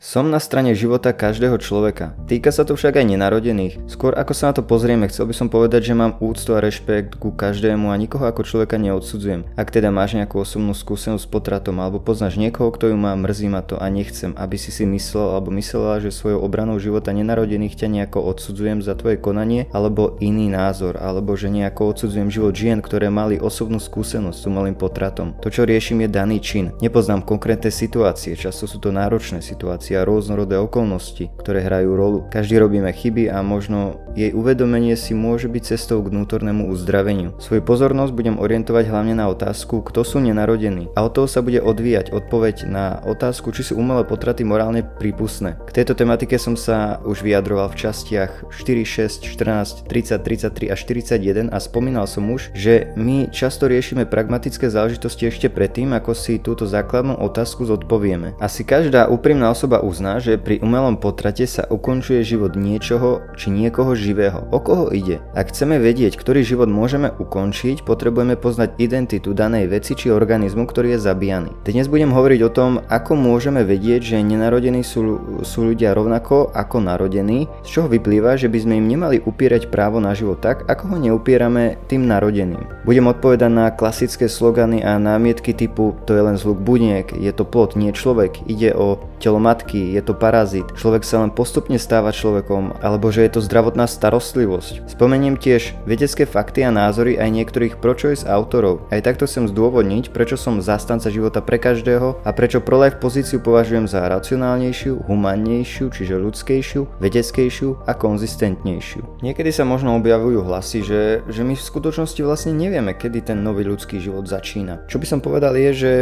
Som na strane života každého človeka. Týka sa to však aj nenarodených. Skôr ako sa na to pozrieme, chcel by som povedať, že mám úctu a rešpekt ku každému a nikoho ako človeka neodsudzujem. Ak teda máš nejakú osobnú skúsenosť s potratom alebo poznáš niekoho, kto ju má, mrzí ma to a nechcem, aby si si myslel alebo myslela, že svojou obranou života nenarodených ťa nejako odsudzujem za tvoje konanie alebo iný názor, alebo že nejako odsudzujem život žien, ktoré mali osobnú skúsenosť s umelým potratom. To, čo riešim, je daný čin. Nepoznám konkrétne situácie, často sú to náročné situácie situácie a rôznorodé okolnosti, ktoré hrajú rolu. Každý robíme chyby a možno jej uvedomenie si môže byť cestou k vnútornému uzdraveniu. Svoju pozornosť budem orientovať hlavne na otázku, kto sú nenarodení. A od toho sa bude odvíjať odpoveď na otázku, či sú umelé potraty morálne prípustné. K tejto tematike som sa už vyjadroval v častiach 4, 6, 14, 30, 33 a 41 a spomínal som už, že my často riešime pragmatické záležitosti ešte predtým, ako si túto základnú otázku zodpovieme. Asi každá úprimná osoba uzná, že pri umelom potrate sa ukončuje život niečoho či niekoho živého. O koho ide? Ak chceme vedieť, ktorý život môžeme ukončiť, potrebujeme poznať identitu danej veci či organizmu, ktorý je zabíjaný. Dnes budem hovoriť o tom, ako môžeme vedieť, že nenarodení sú, sú ľudia rovnako ako narodení, z čoho vyplýva, že by sme im nemali upierať právo na život tak, ako ho neupierame tým narodeným. Budem odpovedať na klasické slogany a námietky typu to je len zhluk buniek, je to plot, nie človek, ide o telo matky, matky, je to parazit, človek sa len postupne stáva človekom, alebo že je to zdravotná starostlivosť. Spomeniem tiež vedecké fakty a názory aj niektorých pro-choice autorov. Aj takto chcem zdôvodniť, prečo som zastanca života pre každého a prečo pro-life pozíciu považujem za racionálnejšiu, humánnejšiu, čiže ľudskejšiu, vedeckejšiu a konzistentnejšiu. Niekedy sa možno objavujú hlasy, že, že my v skutočnosti vlastne nevieme, kedy ten nový ľudský život začína. Čo by som povedal je, že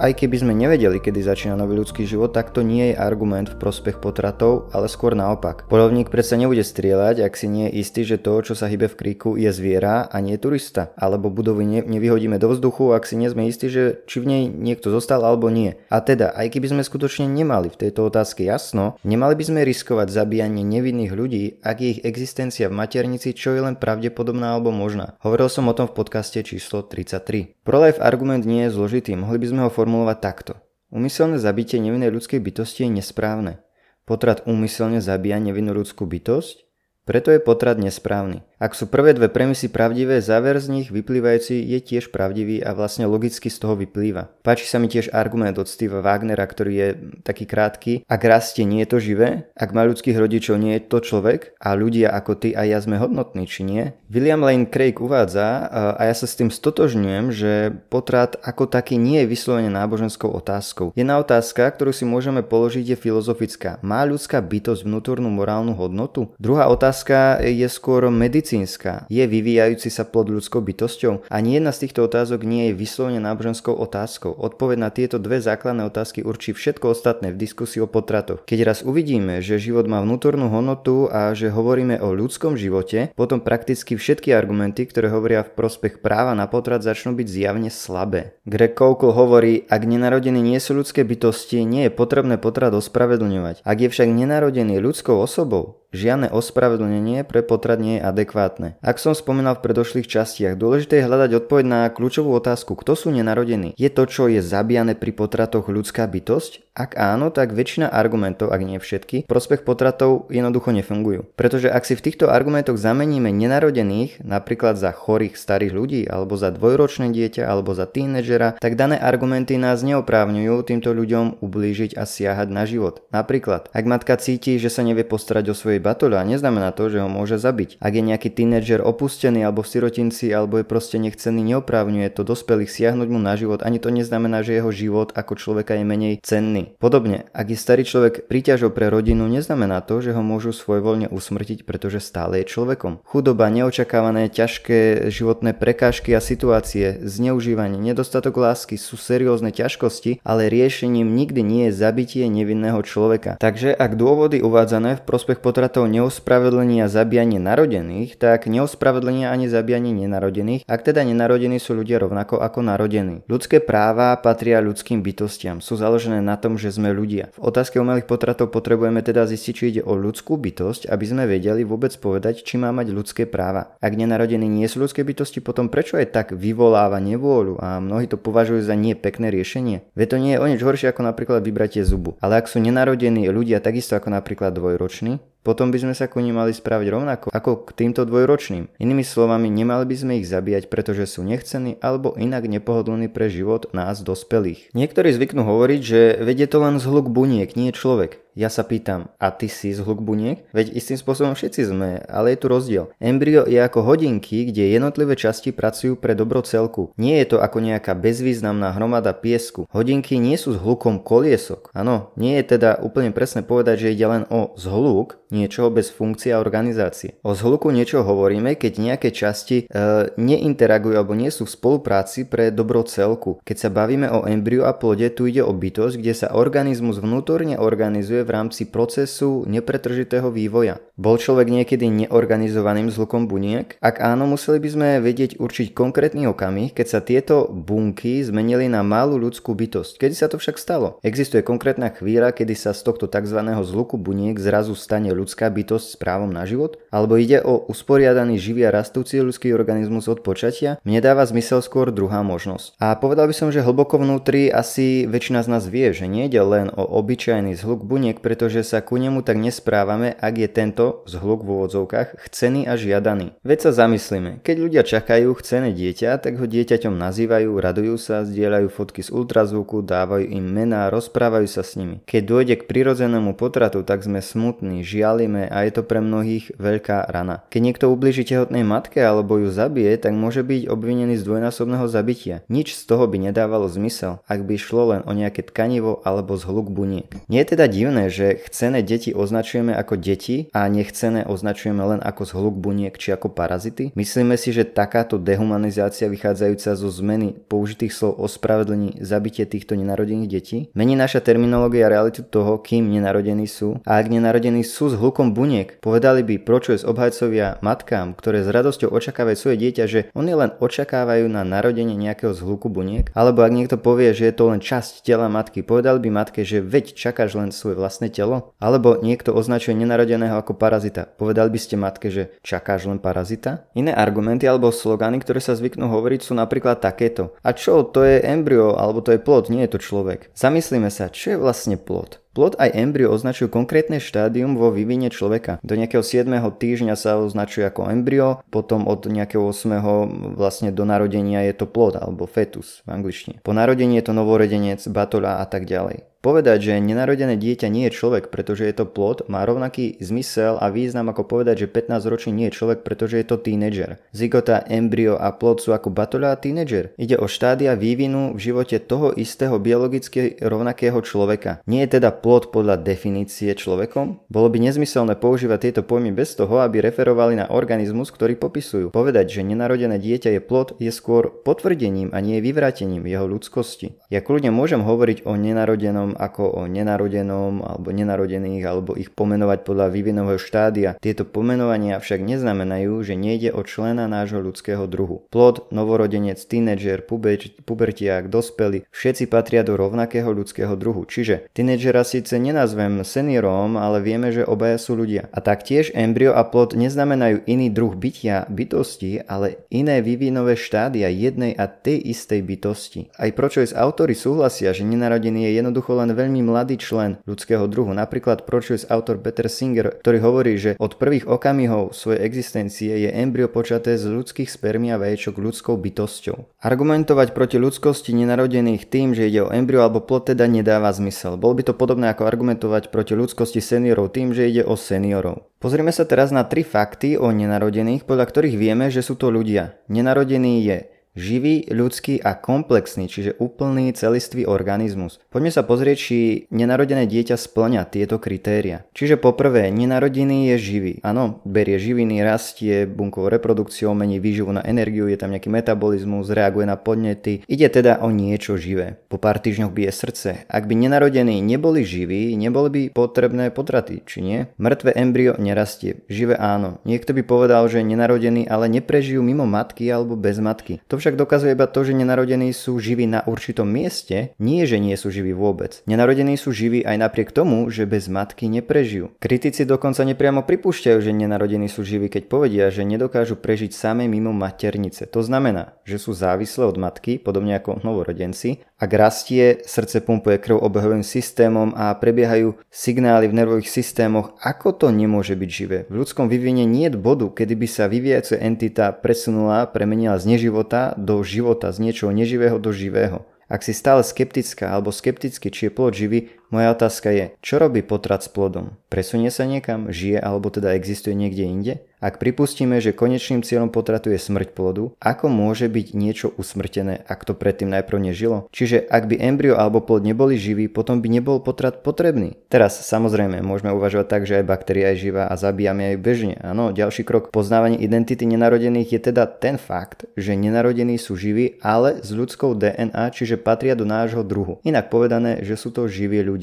aj keby sme nevedeli, kedy začína nový ľudský život, tak to nie je argument v prospech potratov, ale skôr naopak. Polovník predsa nebude strieľať, ak si nie je istý, že to, čo sa hybe v kríku, je zviera a nie turista. Alebo budovy ne- nevyhodíme do vzduchu, ak si nie sme istí, že či v nej niekto zostal alebo nie. A teda, aj keby sme skutočne nemali v tejto otázke jasno, nemali by sme riskovať zabíjanie nevinných ľudí, ak je ich existencia v maternici čo je len pravdepodobná alebo možná. Hovoril som o tom v podcaste číslo 33. Pro-life argument nie je zložitý, mohli by sme ho formulovať formulovať takto. Umyselné zabitie nevinnej ľudskej bytosti je nesprávne. Potrat úmyselne zabíja nevinnú ľudskú bytosť, preto je potrat nesprávny. Ak sú prvé dve premisy pravdivé, záver z nich vyplývajúci je tiež pravdivý a vlastne logicky z toho vyplýva. Páči sa mi tiež argument od Steve Wagnera, ktorý je taký krátky. Ak rastie, nie je to živé? Ak má ľudských rodičov, nie je to človek? A ľudia ako ty a ja sme hodnotní, či nie? William Lane Craig uvádza, a ja sa s tým stotožňujem, že potrat ako taký nie je vyslovene náboženskou otázkou. Jedna otázka, ktorú si môžeme položiť, je filozofická. Má ľudská bytosť vnútornú morálnu hodnotu? Druhá otázka je skôr medicínska medicínska je vyvíjajúci sa plod ľudskou bytosťou? Ani jedna z týchto otázok nie je vyslovene náboženskou otázkou. Odpoveď na tieto dve základné otázky určí všetko ostatné v diskusii o potratoch. Keď raz uvidíme, že život má vnútornú hodnotu a že hovoríme o ľudskom živote, potom prakticky všetky argumenty, ktoré hovoria v prospech práva na potrat, začnú byť zjavne slabé. Greg Koukl hovorí, ak nenarodení nie sú ľudské bytosti, nie je potrebné potrat ospravedlňovať. Ak je však nenarodený ľudskou osobou, Žiadne ospravedlnenie pre potrat nie je adekvátne. Ak som spomínal v predošlých častiach, dôležité je hľadať odpoveď na kľúčovú otázku, kto sú nenarodení. Je to, čo je zabíjane pri potratoch ľudská bytosť? Ak áno, tak väčšina argumentov, ak nie všetky, prospech potratov jednoducho nefungujú. Pretože ak si v týchto argumentoch zameníme nenarodených, napríklad za chorých starých ľudí, alebo za dvojročné dieťa, alebo za tínedžera, tak dané argumenty nás neoprávňujú týmto ľuďom ublížiť a siahať na život. Napríklad, ak matka cíti, že sa nevie postarať o svoje batoľa, neznamená to, že ho môže zabiť. Ak je nejaký tínedžer opustený alebo v sirotinci alebo je proste nechcený, neoprávňuje to dospelých siahnuť mu na život, ani to neznamená, že jeho život ako človeka je menej cenný. Podobne, ak je starý človek príťažou pre rodinu, neznamená to, že ho môžu svojvoľne usmrtiť, pretože stále je človekom. Chudoba, neočakávané ťažké životné prekážky a situácie, zneužívanie, nedostatok lásky sú seriózne ťažkosti, ale riešením nikdy nie je zabitie nevinného človeka. Takže ak dôvody uvádzané v prospech potrat návratov neospravedlenia zabíjanie narodených, tak neospravedlenia ani zabíjanie nenarodených, ak teda nenarodení sú ľudia rovnako ako narodení. Ľudské práva patria ľudským bytostiam, sú založené na tom, že sme ľudia. V otázke umelých potratov potrebujeme teda zistiť, či ide o ľudskú bytosť, aby sme vedeli vôbec povedať, či má mať ľudské práva. Ak nenarodení nie sú ľudské bytosti, potom prečo aj tak vyvoláva nevôľu a mnohí to považujú za nie pekné riešenie? Veď to nie je o nič horšie ako napríklad vybratie zubu. Ale ak sú nenarodení ľudia takisto ako napríklad dvojroční, potom by sme sa ku nim mali spraviť rovnako ako k týmto dvojročným. Inými slovami, nemali by sme ich zabíjať, pretože sú nechcení alebo inak nepohodlní pre život nás dospelých. Niektorí zvyknú hovoriť, že vedie to len zhluk buniek, nie človek. Ja sa pýtam, a ty si zhluk buniek? Veď istým spôsobom všetci sme, ale je tu rozdiel. Embryo je ako hodinky, kde jednotlivé časti pracujú pre dobro celku. Nie je to ako nejaká bezvýznamná hromada piesku. Hodinky nie sú zhlukom koliesok. Áno, nie je teda úplne presné povedať, že ide len o zhluk, niečoho bez funkcie a organizácie. O zhluku niečo hovoríme, keď nejaké časti e, neinteragujú alebo nie sú v spolupráci pre dobro celku. Keď sa bavíme o embryu a plode, tu ide o bytosť, kde sa organizmus vnútorne organizuje v rámci procesu nepretržitého vývoja. Bol človek niekedy neorganizovaným zhlukom buniek? Ak áno, museli by sme vedieť určiť konkrétny okamih, keď sa tieto bunky zmenili na malú ľudskú bytosť. Kedy sa to však stalo? Existuje konkrétna chvíľa, kedy sa z tohto tzv. zluku buniek zrazu stane ľudská bytosť s právom na život? Alebo ide o usporiadaný živý a rastúci ľudský organizmus od počatia? Mne dáva zmysel skôr druhá možnosť. A povedal by som, že hlboko vnútri asi väčšina z nás vie, že nejde len o obyčajný zhluk buniek, pretože sa ku nemu tak nesprávame, ak je tento zhluk v úvodzovkách chcený a žiadaný. Veď sa zamyslíme, keď ľudia čakajú chcené dieťa, tak ho dieťaťom nazývajú, radujú sa, zdieľajú fotky z ultrazvuku, dávajú im mená, rozprávajú sa s nimi. Keď dôjde k prirodzenému potratu, tak sme smutní, žiaľ žialime a je to pre mnohých veľká rana. Keď niekto ubliží tehotnej matke alebo ju zabije, tak môže byť obvinený z dvojnásobného zabitia. Nič z toho by nedávalo zmysel, ak by šlo len o nejaké tkanivo alebo zhluk buniek. Nie je teda divné, že chcené deti označujeme ako deti a nechcené označujeme len ako zhluk buniek či ako parazity? Myslíme si, že takáto dehumanizácia vychádzajúca zo zmeny použitých slov ospravedlní zabitie týchto nenarodených detí? Mení naša terminológia realitu toho, kým nenarodení sú a ak nenarodení sú z hlukom buniek. Povedali by pročujes obhajcovia matkám, ktoré s radosťou očakávajú svoje dieťa, že oni len očakávajú na narodenie nejakého zhluku buniek? Alebo ak niekto povie, že je to len časť tela matky, povedali by matke, že veď čakáš len svoje vlastné telo? Alebo niekto označuje nenarodeného ako parazita. Povedali by ste matke, že čakáš len parazita? Iné argumenty alebo slogany, ktoré sa zvyknú hovoriť sú napríklad takéto. A čo, to je embryo alebo to je plod, nie je to človek. Zamyslíme sa, čo je vlastne plod? Plod aj embryo označujú konkrétne štádium vo vývine človeka. Do nejakého 7. týždňa sa označuje ako embryo, potom od nejakého 8. vlastne do narodenia je to plod alebo fetus v angličtine. Po narodení je to novorodenec, batola a tak ďalej. Povedať, že nenarodené dieťa nie je človek, pretože je to plod, má rovnaký zmysel a význam ako povedať, že 15-ročný nie je človek, pretože je to tínedžer. Zygota, embryo a plod sú ako batoľa a tínedžer. Ide o štádia vývinu v živote toho istého biologicky rovnakého človeka. Nie je teda plod podľa definície človekom? Bolo by nezmyselné používať tieto pojmy bez toho, aby referovali na organizmus, ktorý popisujú. Povedať, že nenarodené dieťa je plod, je skôr potvrdením a nie vyvrátením jeho ľudskosti. Ja kľudne môžem hovoriť o nenarodenom deťom ako o nenarodenom alebo nenarodených alebo ich pomenovať podľa vývinového štádia. Tieto pomenovania však neznamenajú, že nejde o člena nášho ľudského druhu. Plod, novorodenec, tínedžer, pubertiák, dospelý, všetci patria do rovnakého ľudského druhu. Čiže tínedžera síce nenazvem seniorom, ale vieme, že obaja sú ľudia. A taktiež embryo a plod neznamenajú iný druh bytia, bytosti, ale iné vývinové štádia jednej a tej istej bytosti. Aj Prochoice autory súhlasia, že nenarodený je jednoducho len veľmi mladý člen ľudského druhu. Napríklad Prochoice autor Peter Singer, ktorý hovorí, že od prvých okamihov svojej existencie je embryo počaté z ľudských spermí a vaječok ľudskou bytosťou. Argumentovať proti ľudskosti nenarodených tým, že ide o embryo alebo plod teda nedáva zmysel. Bol by to podobné ako argumentovať proti ľudskosti seniorov tým, že ide o seniorov. Pozrieme sa teraz na tri fakty o nenarodených, podľa ktorých vieme, že sú to ľudia. Nenarodený je Živý, ľudský a komplexný, čiže úplný celistvý organizmus. Poďme sa pozrieť, či nenarodené dieťa splňa tieto kritéria. Čiže poprvé, nenarodený je živý. Áno, berie živiny, rastie bunkovou reprodukciou, mení výživu na energiu, je tam nejaký metabolizmus, reaguje na podnety. Ide teda o niečo živé. Po pár týždňoch bije srdce. Ak by nenarodení neboli živí, neboli by potrebné potraty, či nie? Mŕtve embryo nerastie. Živé áno. Niekto by povedal, že nenarodení ale neprežijú mimo matky alebo bez matky. To však dokazuje iba to, že nenarodení sú živí na určitom mieste, nie že nie sú živí vôbec. Nenarodení sú živí aj napriek tomu, že bez matky neprežijú. Kritici dokonca nepriamo pripúšťajú, že nenarodení sú živí, keď povedia, že nedokážu prežiť same mimo maternice. To znamená, že sú závislé od matky, podobne ako novorodenci. Ak rastie, srdce pumpuje krv obehovým systémom a prebiehajú signály v nervových systémoch, ako to nemôže byť živé? V ľudskom vyvine nie je bodu, kedy by sa vyvíjajúca entita presunula, premenila z neživota do života, z niečoho neživého do živého. Ak si stále skeptická alebo skeptický, či je plod živý, moja otázka je, čo robí potrat s plodom? Presunie sa niekam, žije alebo teda existuje niekde inde? Ak pripustíme, že konečným cieľom potratu je smrť plodu, ako môže byť niečo usmrtené, ak to predtým najprv nežilo? Čiže ak by embryo alebo plod neboli živí, potom by nebol potrat potrebný. Teraz samozrejme môžeme uvažovať tak, že aj baktéria je živá a zabíjame aj bežne. Áno, ďalší krok poznávanie identity nenarodených je teda ten fakt, že nenarodení sú živí, ale s ľudskou DNA, čiže patria do nášho druhu. Inak povedané, že sú to živí ľudia.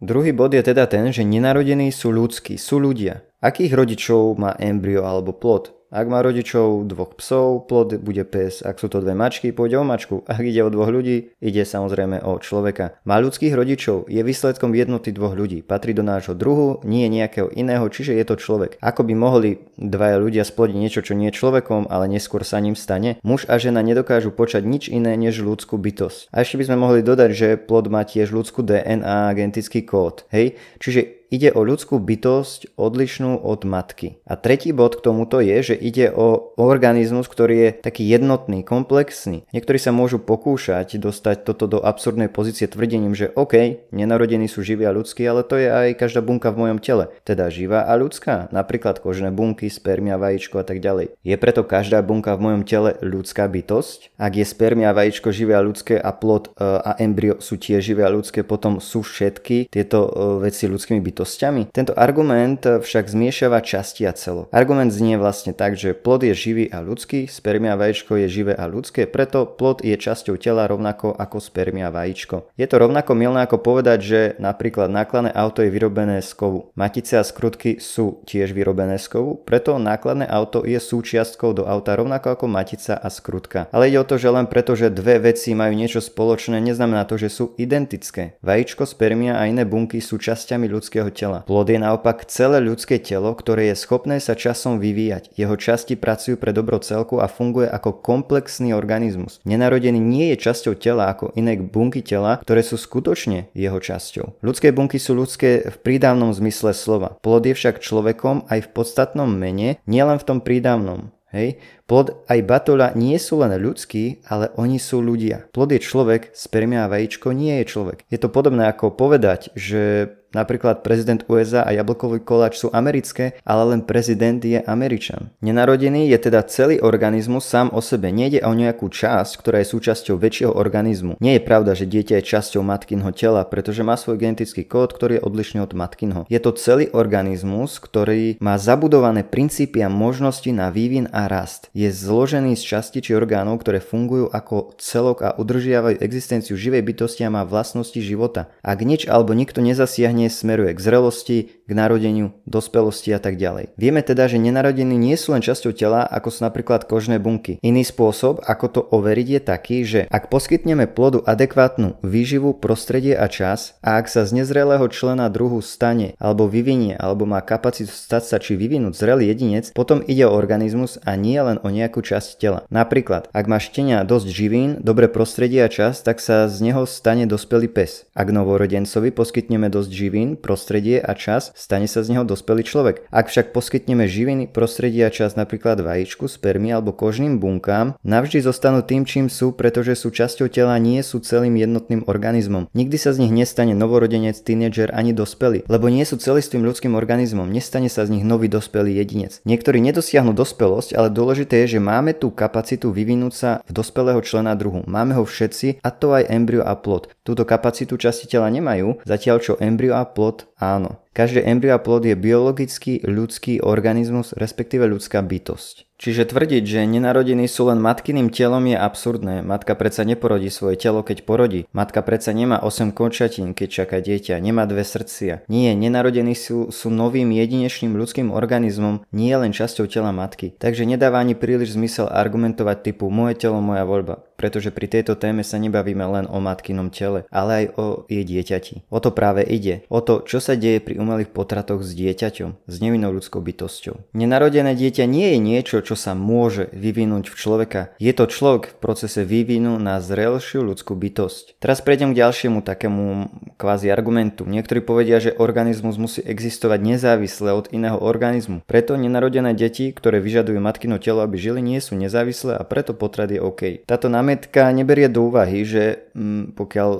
Druhý bod je teda ten, že nenarodení sú ľudskí, sú ľudia. Akých rodičov má embryo alebo plod? Ak má rodičov dvoch psov, plod bude pes. Ak sú to dve mačky, pôjde o mačku. Ak ide o dvoch ľudí, ide samozrejme o človeka. Má ľudských rodičov, je výsledkom jednoty dvoch ľudí. Patrí do nášho druhu, nie nejakého iného, čiže je to človek. Ako by mohli dvaja ľudia splodiť niečo, čo nie je človekom, ale neskôr sa ním stane? Muž a žena nedokážu počať nič iné než ľudskú bytosť. A ešte by sme mohli dodať, že plod má tiež ľudskú DNA, genetický kód. Hej? Čiže Ide o ľudskú bytosť odlišnú od matky. A tretí bod k tomuto je, že ide o organizmus, ktorý je taký jednotný, komplexný. Niektorí sa môžu pokúšať dostať toto do absurdnej pozície tvrdením, že OK, nenarodení sú živí a ľudskí, ale to je aj každá bunka v mojom tele. Teda živá a ľudská. Napríklad kožné bunky, spermia, vajíčko a tak ďalej. Je preto každá bunka v mojom tele ľudská bytosť? Ak je spermia, vajíčko živé a ľudské a plod e, a embryo sú tiež živé a ľudské, potom sú všetky tieto e, veci ľudskými bytostiami bytostiami? Tento argument však zmiešava časti a celo. Argument znie vlastne tak, že plod je živý a ľudský, spermia a vajíčko je živé a ľudské, preto plod je časťou tela rovnako ako spermia a vajíčko. Je to rovnako milné ako povedať, že napríklad nákladné auto je vyrobené z kovu. Matice a skrutky sú tiež vyrobené z kovu, preto nákladné auto je súčiastkou do auta rovnako ako matica a skrutka. Ale ide o to, že len preto, že dve veci majú niečo spoločné, neznamená to, že sú identické. Vajíčko, spermia a iné bunky sú časťami ľudského tela. Plod je naopak celé ľudské telo, ktoré je schopné sa časom vyvíjať. Jeho časti pracujú pre dobro celku a funguje ako komplexný organizmus. Nenarodený nie je časťou tela ako iné bunky tela, ktoré sú skutočne jeho časťou. Ľudské bunky sú ľudské v prídavnom zmysle slova. Plod je však človekom aj v podstatnom mene, nielen v tom prídavnom. Hej? Plod aj batola nie sú len ľudskí, ale oni sú ľudia. Plod je človek, spermia a vajíčko nie je človek. Je to podobné ako povedať, že Napríklad prezident USA a jablkový koláč sú americké, ale len prezident je Američan. Nenarodený je teda celý organizmus sám o sebe. Nejde o nejakú časť, ktorá je súčasťou väčšieho organizmu. Nie je pravda, že dieťa je časťou matkinho tela, pretože má svoj genetický kód, ktorý je odlišný od matkinho. Je to celý organizmus, ktorý má zabudované princípy a možnosti na vývin a rast. Je zložený z časti či orgánov, ktoré fungujú ako celok a udržiavajú existenciu živej bytosti a má vlastnosti života. Ak nič alebo nikto nezasiahne smeruje k zrelosti, k narodeniu, dospelosti a tak ďalej. Vieme teda, že nenarodení nie sú len časťou tela, ako sú napríklad kožné bunky. Iný spôsob, ako to overiť je taký, že ak poskytneme plodu adekvátnu výživu, prostredie a čas a ak sa z nezrelého člena druhu stane alebo vyvinie alebo má kapacitu stať sa či vyvinúť zrelý jedinec, potom ide o organizmus a nie len o nejakú časť tela. Napríklad, ak má štenia dosť živín, dobré prostredie a čas, tak sa z neho stane dospelý pes. Ak novorodencovi poskytneme dosť živín, prostredie a čas, stane sa z neho dospelý človek. Ak však poskytneme živiny, prostredie a čas napríklad vajíčku, spermi alebo kožným bunkám, navždy zostanú tým, čím sú, pretože sú časťou tela, nie sú celým jednotným organizmom. Nikdy sa z nich nestane novorodenec, tínedžer ani dospelý, lebo nie sú celistvým ľudským organizmom, nestane sa z nich nový dospelý jedinec. Niektorí nedosiahnu dospelosť, ale Dôležité je, že máme tú kapacitu vyvinúť sa v dospelého člena druhu. Máme ho všetci a to aj embryo a plod. Túto kapacitu časti tela nemajú, zatiaľ čo embryo a plod áno. Každé embryo a plod je biologický ľudský organizmus, respektíve ľudská bytosť. Čiže tvrdiť, že nenarodení sú len matkyným telom je absurdné. Matka predsa neporodí svoje telo, keď porodí. Matka predsa nemá 8 končatín, keď čaká dieťa, nemá dve srdcia. Nie, nenarodení sú, sú novým jedinečným ľudským organizmom, nie len časťou tela matky. Takže nedáva ani príliš zmysel argumentovať typu moje telo, moja voľba pretože pri tejto téme sa nebavíme len o matkinom tele, ale aj o jej dieťati. O to práve ide. O to, čo sa deje pri umelých potratoch s dieťaťom, s nevinnou ľudskou bytosťou. Nenarodené dieťa nie je niečo, čo sa môže vyvinúť v človeka. Je to človek v procese vývinu na zrelšiu ľudskú bytosť. Teraz prejdem k ďalšiemu takému kvázi argumentu. Niektorí povedia, že organizmus musí existovať nezávisle od iného organizmu. Preto nenarodené deti, ktoré vyžadujú matkino telo, aby žili, nie sú nezávislé a preto potrat je OK. Táto námienka námietka neberie do úvahy, že mm, pokiaľ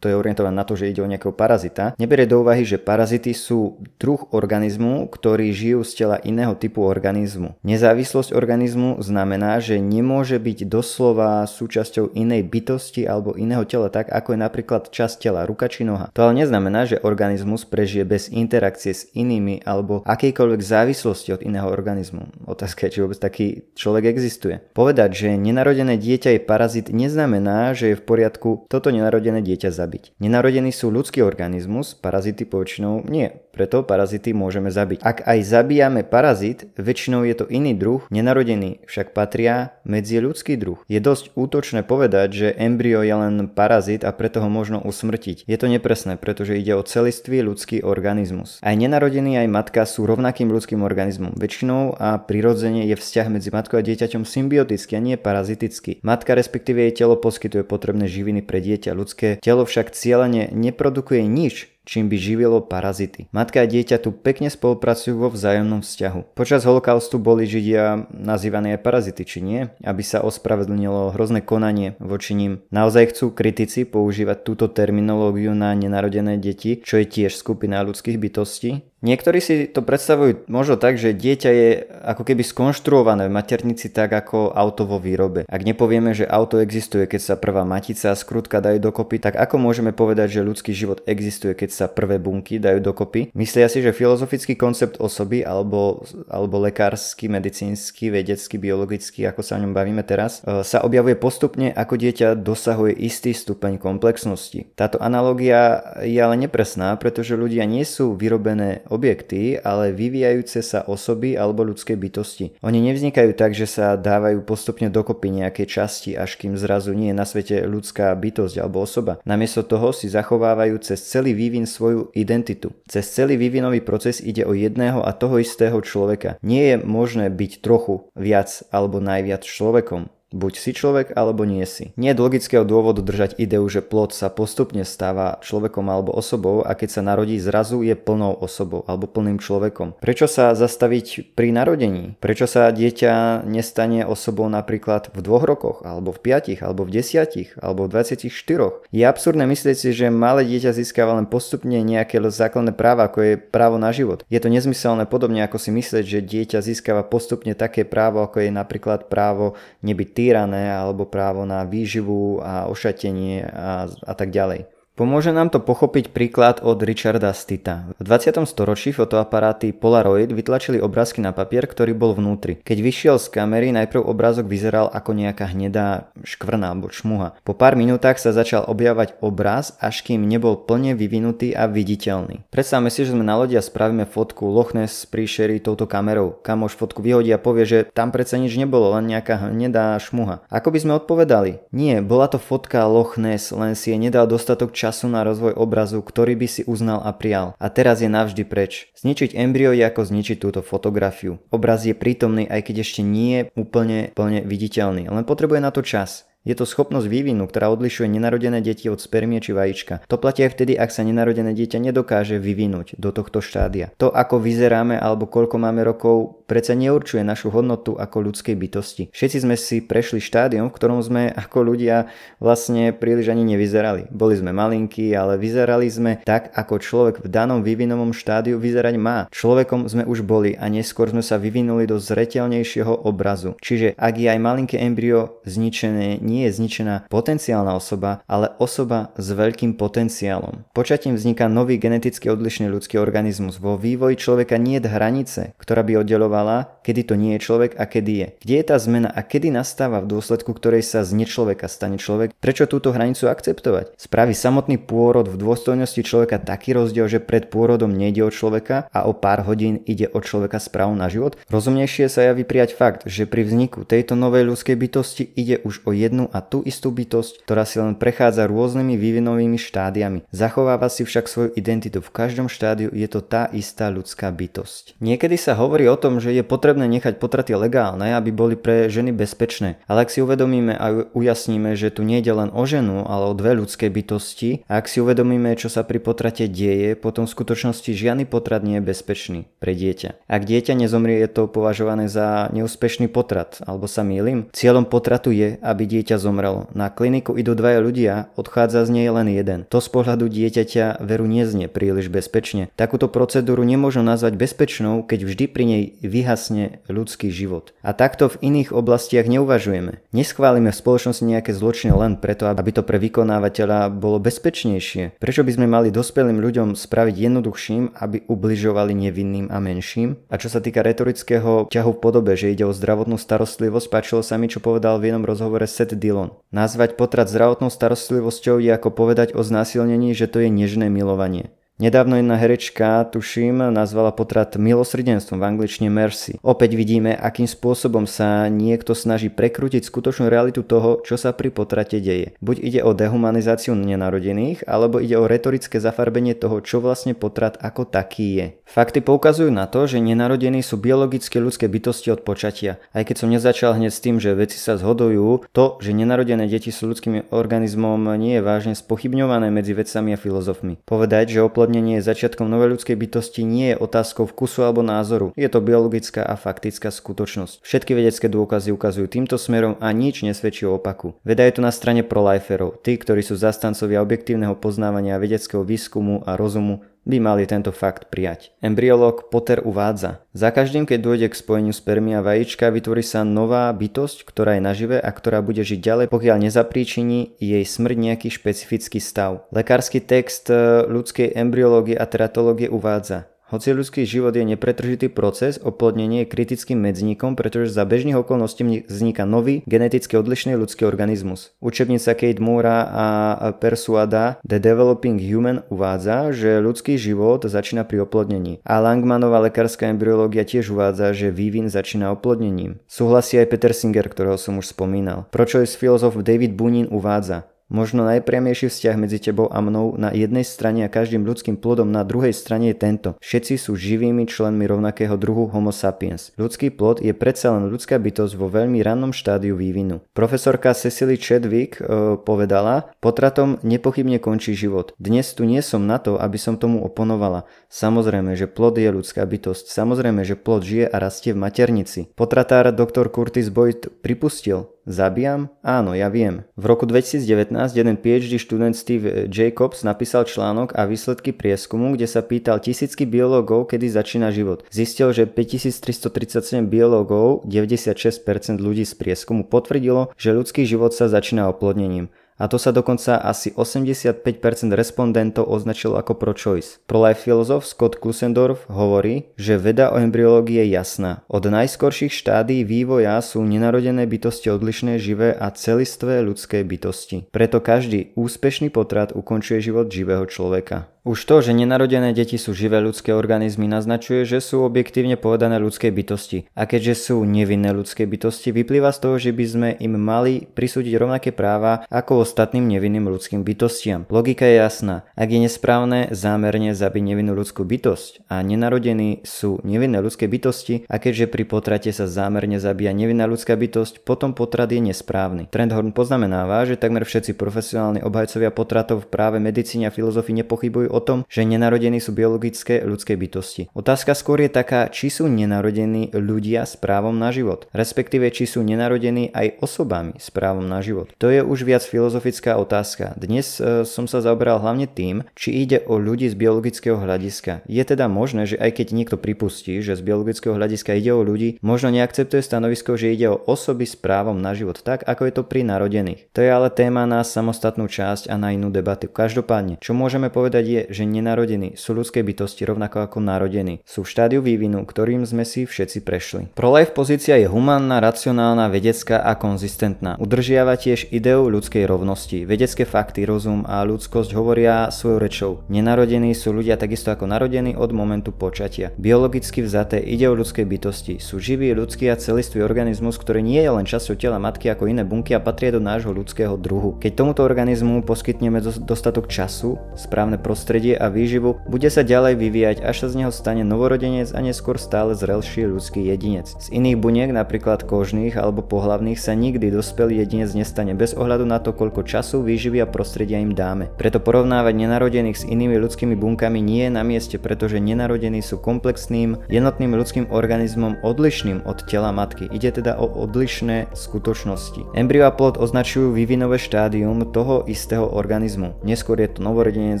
to je orientované na to, že ide o nejakého parazita, neberie do úvahy, že parazity sú druh organizmu, ktorý žijú z tela iného typu organizmu. Nezávislosť organizmu znamená, že nemôže byť doslova súčasťou inej bytosti alebo iného tela, tak ako je napríklad časť tela, ruka či noha. To ale neznamená, že organizmus prežije bez interakcie s inými alebo akejkoľvek závislosti od iného organizmu. Otázka je, či vôbec taký človek existuje. Povedať, že nenarodené dieťa je parazit neznamená, že je v poriadku toto nenarodené dieťa zabiť zabiť. Nenarodení sú ľudský organizmus, parazity poväčšinou nie, preto parazity môžeme zabiť. Ak aj zabíjame parazit, väčšinou je to iný druh, nenarodený však patria medzi ľudský druh. Je dosť útočné povedať, že embryo je len parazit a preto ho možno usmrtiť. Je to nepresné, pretože ide o celistvý ľudský organizmus. Aj nenarodený aj matka sú rovnakým ľudským organizmom. Väčšinou a prirodzene je vzťah medzi matkou a dieťaťom symbiotický a nie parazitický. Matka respektíve jej telo poskytuje potrebné živiny pre dieťa. Ľudské telo však cieľene neprodukuje nič, čím by živilo parazity. Matka a dieťa tu pekne spolupracujú vo vzájomnom vzťahu. Počas holokaustu boli Židia nazývaní aj parazity, či nie? Aby sa ospravedlnilo hrozné konanie voči ním. Naozaj chcú kritici používať túto terminológiu na nenarodené deti, čo je tiež skupina ľudských bytostí? Niektorí si to predstavujú možno tak, že dieťa je ako keby skonštruované v maternici tak ako auto vo výrobe. Ak nepovieme, že auto existuje, keď sa prvá matica a skrutka dajú dokopy, tak ako môžeme povedať, že ľudský život existuje, keď sa prvé bunky dajú dokopy? Myslia si, že filozofický koncept osoby alebo, alebo lekársky, medicínsky, vedecký, biologický, ako sa o ňom bavíme teraz, e, sa objavuje postupne, ako dieťa dosahuje istý stupeň komplexnosti. Táto analogia je ale nepresná, pretože ľudia nie sú vyrobené objekty, ale vyvíjajúce sa osoby alebo ľudské bytosti. Oni nevznikajú tak, že sa dávajú postupne dokopy nejaké časti, až kým zrazu nie je na svete ľudská bytosť alebo osoba. Namiesto toho si zachovávajú cez celý vývin svoju identitu. Cez celý vývinový proces ide o jedného a toho istého človeka. Nie je možné byť trochu viac alebo najviac človekom. Buď si človek, alebo nie si. Nie je logického dôvodu držať ideu, že plod sa postupne stáva človekom alebo osobou a keď sa narodí zrazu je plnou osobou alebo plným človekom. Prečo sa zastaviť pri narodení? Prečo sa dieťa nestane osobou napríklad v dvoch rokoch, alebo v piatich, alebo v desiatich, alebo v 24? Je absurdné myslieť si, že malé dieťa získava len postupne nejaké základné práva, ako je právo na život. Je to nezmyselné podobne ako si myslieť, že dieťa získava postupne také právo, ako je napríklad právo nebyť týrané alebo právo na výživu a ošatenie a, a tak ďalej. Pomôže nám to pochopiť príklad od Richarda Stita. V 20. storočí fotoaparáty Polaroid vytlačili obrázky na papier, ktorý bol vnútri. Keď vyšiel z kamery, najprv obrázok vyzeral ako nejaká hnedá škvrna alebo čmuha. Po pár minútach sa začal objavať obraz, až kým nebol plne vyvinutý a viditeľný. Predstavme si, že sme na lodi a spravíme fotku Loch Ness príšery touto kamerou. Kamoš fotku vyhodí a povie, že tam predsa nič nebolo, len nejaká hnedá šmuha. Ako by sme odpovedali? Nie, bola to fotka Loch Ness, len si je nedal dostatok času na rozvoj obrazu, ktorý by si uznal a prijal. A teraz je navždy preč. Zničiť embryo je ako zničiť túto fotografiu. Obraz je prítomný, aj keď ešte nie je úplne plne viditeľný, len potrebuje na to čas. Je to schopnosť vývinu, ktorá odlišuje nenarodené deti od spermie či vajíčka. To platí aj vtedy, ak sa nenarodené dieťa nedokáže vyvinúť do tohto štádia. To, ako vyzeráme alebo koľko máme rokov, predsa neurčuje našu hodnotu ako ľudskej bytosti. Všetci sme si prešli štádium, v ktorom sme ako ľudia vlastne príliš ani nevyzerali. Boli sme malinkí, ale vyzerali sme tak, ako človek v danom vývinovom štádiu vyzerať má. Človekom sme už boli a neskôr sme sa vyvinuli do zretelnejšieho obrazu. Čiže ak je aj malinké embryo zničené, nie je zničená potenciálna osoba, ale osoba s veľkým potenciálom. Počatím vzniká nový geneticky odlišný ľudský organizmus. Vo vývoji človeka nie je hranice, ktorá by oddelovala, kedy to nie je človek a kedy je. Kde je tá zmena a kedy nastáva v dôsledku ktorej sa z nečloveka stane človek? Prečo túto hranicu akceptovať? Spraví samotný pôrod v dôstojnosti človeka taký rozdiel, že pred pôrodom nejde o človeka a o pár hodín ide o človeka správu na život? Rozumnejšie sa javí prijať fakt, že pri vzniku tejto novej ľudskej bytosti ide už o jednu a tú istú bytosť, ktorá si len prechádza rôznymi vývinovými štádiami. Zachováva si však svoju identitu. V každom štádiu je to tá istá ľudská bytosť. Niekedy sa hovorí o tom, že je potrebné nechať potraty legálne, aby boli pre ženy bezpečné. Ale ak si uvedomíme a ujasníme, že tu nie ide len o ženu, ale o dve ľudské bytosti, a ak si uvedomíme, čo sa pri potrate deje, potom v skutočnosti žiadny potrat nie je bezpečný pre dieťa. Ak dieťa nezomrie, je to považované za neúspešný potrat, alebo sa mýlim. Cieľom potratu je, aby dieťa zomrelo. Na kliniku idú dvaja ľudia, odchádza z nej len jeden. To z pohľadu dieťaťa veru neznie príliš bezpečne. Takúto procedúru nemôžu nazvať bezpečnou, keď vždy pri nej vyhasne ľudský život. A takto v iných oblastiach neuvažujeme. Neschválime v spoločnosti nejaké zločiny len preto, aby to pre vykonávateľa bolo bezpečnejšie. Prečo by sme mali dospelým ľuďom spraviť jednoduchším, aby ubližovali nevinným a menším? A čo sa týka retorického ťahu v podobe, že ide o zdravotnú starostlivosť, páčilo sa mi, čo povedal v jednom rozhovore Seth Dillon. Nazvať potrat zdravotnou starostlivosťou je ako povedať o znásilnení, že to je nežné milovanie. Nedávno jedna herečka, tuším, nazvala potrat milosrdenstvom v angličtine mercy. Opäť vidíme, akým spôsobom sa niekto snaží prekrútiť skutočnú realitu toho, čo sa pri potrate deje. Buď ide o dehumanizáciu nenarodených, alebo ide o retorické zafarbenie toho, čo vlastne potrat ako taký je. Fakty poukazujú na to, že nenarodení sú biologické ľudské bytosti od počatia. Aj keď som nezačal hneď s tým, že veci sa zhodujú, to, že nenarodené deti sú ľudským organizmom nie je vážne spochybňované medzi vedcami a filozofmi. Povedať, že oplod oplodnenie začiatkom novej ľudskej bytosti nie je otázkou vkusu alebo názoru. Je to biologická a faktická skutočnosť. Všetky vedecké dôkazy ukazujú týmto smerom a nič nesvedčí o opaku. Veda je tu na strane proliferov, tí, ktorí sú zastancovia objektívneho poznávania vedeckého výskumu a rozumu, by mali tento fakt prijať. Embryolog Potter uvádza, za každým, keď dôjde k spojeniu spermia a vajíčka, vytvorí sa nová bytosť, ktorá je nažive a ktorá bude žiť ďalej, pokiaľ nezapríčiní jej smrť nejaký špecifický stav. Lekársky text e, ľudskej embryológie a teratológie uvádza, hoci ľudský život je nepretržitý proces, oplodnenie je kritickým medzníkom, pretože za bežných okolností vzniká nový, geneticky odlišný ľudský organizmus. Učebnica Kate Moora a Persuada The Developing Human uvádza, že ľudský život začína pri oplodnení. A Langmanová lekárska embryológia tiež uvádza, že vývin začína oplodnením. Súhlasí aj Peter Singer, ktorého som už spomínal. Pročojs filozof David Bunin uvádza, Možno najpriamejší vzťah medzi tebou a mnou na jednej strane a každým ľudským plodom na druhej strane je tento. Všetci sú živými členmi rovnakého druhu Homo sapiens. Ľudský plod je predsa len ľudská bytosť vo veľmi rannom štádiu vývinu. Profesorka Cecily Chadwick e, povedala, potratom nepochybne končí život. Dnes tu nie som na to, aby som tomu oponovala. Samozrejme, že plod je ľudská bytosť. Samozrejme, že plod žije a rastie v maternici. Potratár dr. Curtis Boyd pripustil, Zabijam? Áno, ja viem. V roku 2019 jeden PhD študent Steve Jacobs napísal článok a výsledky prieskumu, kde sa pýtal tisícky biológov, kedy začína život. Zistil, že 5337 biológov, 96% ľudí z prieskumu potvrdilo, že ľudský život sa začína oplodnením a to sa dokonca asi 85% respondentov označilo ako pro-choice. Pro-life filozof Scott Klusendorf hovorí, že veda o embryológii je jasná. Od najskorších štádií vývoja sú nenarodené bytosti odlišné živé a celistvé ľudské bytosti. Preto každý úspešný potrat ukončuje život živého človeka. Už to, že nenarodené deti sú živé ľudské organizmy, naznačuje, že sú objektívne povedané ľudské bytosti. A keďže sú nevinné ľudské bytosti, vyplýva z toho, že by sme im mali prisúdiť rovnaké práva ako ostatným nevinným ľudským bytostiam. Logika je jasná. Ak je nesprávne zámerne zabiť nevinnú ľudskú bytosť a nenarodení sú nevinné ľudské bytosti a keďže pri potrate sa zámerne zabíja nevinná ľudská bytosť, potom potrat je nesprávny. Trendhorn poznamenáva, že takmer všetci profesionálni obhajcovia potratov v práve medicíne a filozofii nepochybujú o tom, že nenarodení sú biologické ľudské bytosti. Otázka skôr je taká, či sú nenarodení ľudia s právom na život, respektíve či sú nenarodení aj osobami s právom na život. To je už viac filozofická otázka. Dnes e, som sa zaoberal hlavne tým, či ide o ľudí z biologického hľadiska. Je teda možné, že aj keď niekto pripustí, že z biologického hľadiska ide o ľudí, možno neakceptuje stanovisko, že ide o osoby s právom na život tak, ako je to pri narodených. To je ale téma na samostatnú časť a na inú debatu. Každopádne, čo môžeme povedať je, že nenarodení sú ľudské bytosti rovnako ako narodení. Sú v štádiu vývinu, ktorým sme si všetci prešli. Pro-life pozícia je humánna, racionálna, vedecká a konzistentná. Udržiava tiež ideu ľudskej rovnosti. Vedecké fakty, rozum a ľudskosť hovoria svojou rečou. Nenarodení sú ľudia takisto ako narodení od momentu počatia. Biologicky vzaté ide o ľudské bytosti. Sú živý, ľudský a celistvý organizmus, ktorý nie je len časťou tela matky ako iné bunky a patria do nášho ľudského druhu. Keď tomuto organizmu poskytneme dostatok času, správne prostredie a výživu, bude sa ďalej vyvíjať, až sa z neho stane novorodenec a neskôr stále zrelší ľudský jedinec. Z iných buniek, napríklad kožných alebo pohlavných, sa nikdy dospelý jedinec nestane bez ohľadu na to, koľko času, výživy a prostredia im dáme. Preto porovnávať nenarodených s inými ľudskými bunkami nie je na mieste, pretože nenarodení sú komplexným, jednotným ľudským organizmom odlišným od tela matky. Ide teda o odlišné skutočnosti. Embryo a plod označujú vývinové štádium toho istého organizmu. Neskôr je to novorodenec,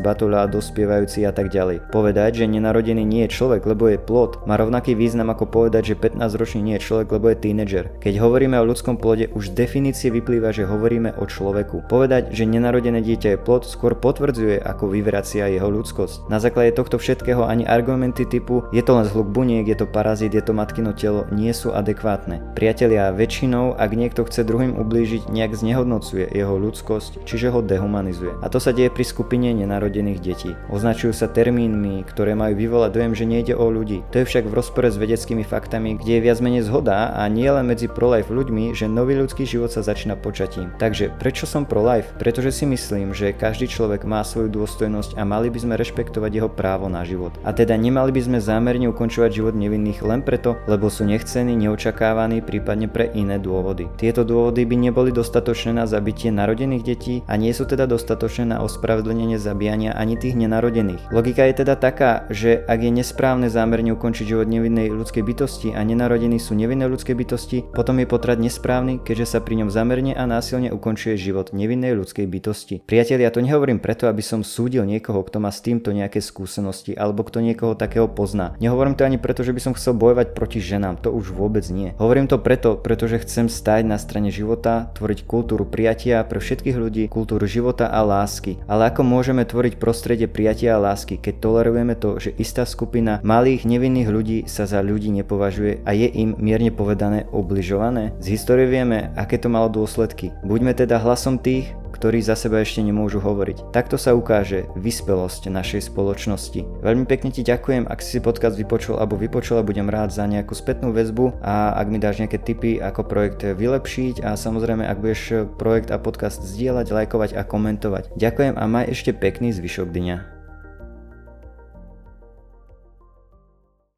batula, dospievajúci a tak ďalej. Povedať, že nenarodený nie je človek, lebo je plod, má rovnaký význam ako povedať, že 15-ročný nie je človek, lebo je tínedžer. Keď hovoríme o ľudskom plode, už definície vyplýva, že hovoríme o človeku. Povedať, že nenarodené dieťa je plod, skôr potvrdzuje, ako vyvracia jeho ľudskosť. Na základe tohto všetkého ani argumenty typu je to len zhluk buniek, je to parazit, je to matkino telo, nie sú adekvátne. Priatelia, väčšinou, ak niekto chce druhým ublížiť, nejak znehodnocuje jeho ľudskosť, čiže ho dehumanizuje. A to sa deje pri skupine nenarodených detí. Označujú sa termínmi, ktoré majú vyvolať dojem, že nejde o ľudí. To je však v rozpore s vedeckými faktami, kde je viac menej zhoda a nie len medzi pro-life ľuďmi, že nový ľudský život sa začína počatím. Takže prečo som pro-life? Pretože si myslím, že každý človek má svoju dôstojnosť a mali by sme rešpektovať jeho právo na život. A teda nemali by sme zámerne ukončovať život nevinných len preto, lebo sú nechcení, neočakávaní, prípadne pre iné dôvody. Tieto dôvody by neboli dostatočné na zabitie narodených detí a nie sú teda dostatočné na ospravedlnenie zabíjania ani tých nenarodených. Logika je teda taká, že ak je nesprávne zámerne ukončiť život nevinnej ľudskej bytosti a nenarodení sú nevinné ľudské bytosti, potom je potrat nesprávny, keďže sa pri ňom zamerne a násilne ukončuje život nevinnej ľudskej bytosti. Priatelia, to nehovorím preto, aby som súdil niekoho, kto má s týmto nejaké skúsenosti alebo kto niekoho takého pozná. Nehovorím to ani preto, že by som chcel bojovať proti ženám, to už vôbec nie. Hovorím to preto, pretože chcem stať na strane života, tvoriť kultúru prijatia pre všetkých ľudí, kultúru života a lásky. Ale ako môžeme tvoriť prostredie prijatia a lásky, keď tolerujeme to, že istá skupina malých nevinných ľudí sa za ľudí nepovažuje a je im mierne povedané obližované? Z histórie vieme, aké to malo dôsledky. Buďme teda hlasom tých, ktorí za seba ešte nemôžu hovoriť. Takto sa ukáže vyspelosť našej spoločnosti. Veľmi pekne ti ďakujem, ak si podcast vypočul alebo vypočula, budem rád za nejakú spätnú väzbu a ak mi dáš nejaké tipy, ako projekt vylepšiť a samozrejme, ak budeš projekt a podcast zdieľať, lajkovať a komentovať. Ďakujem a maj ešte pekný zvyšok dňa.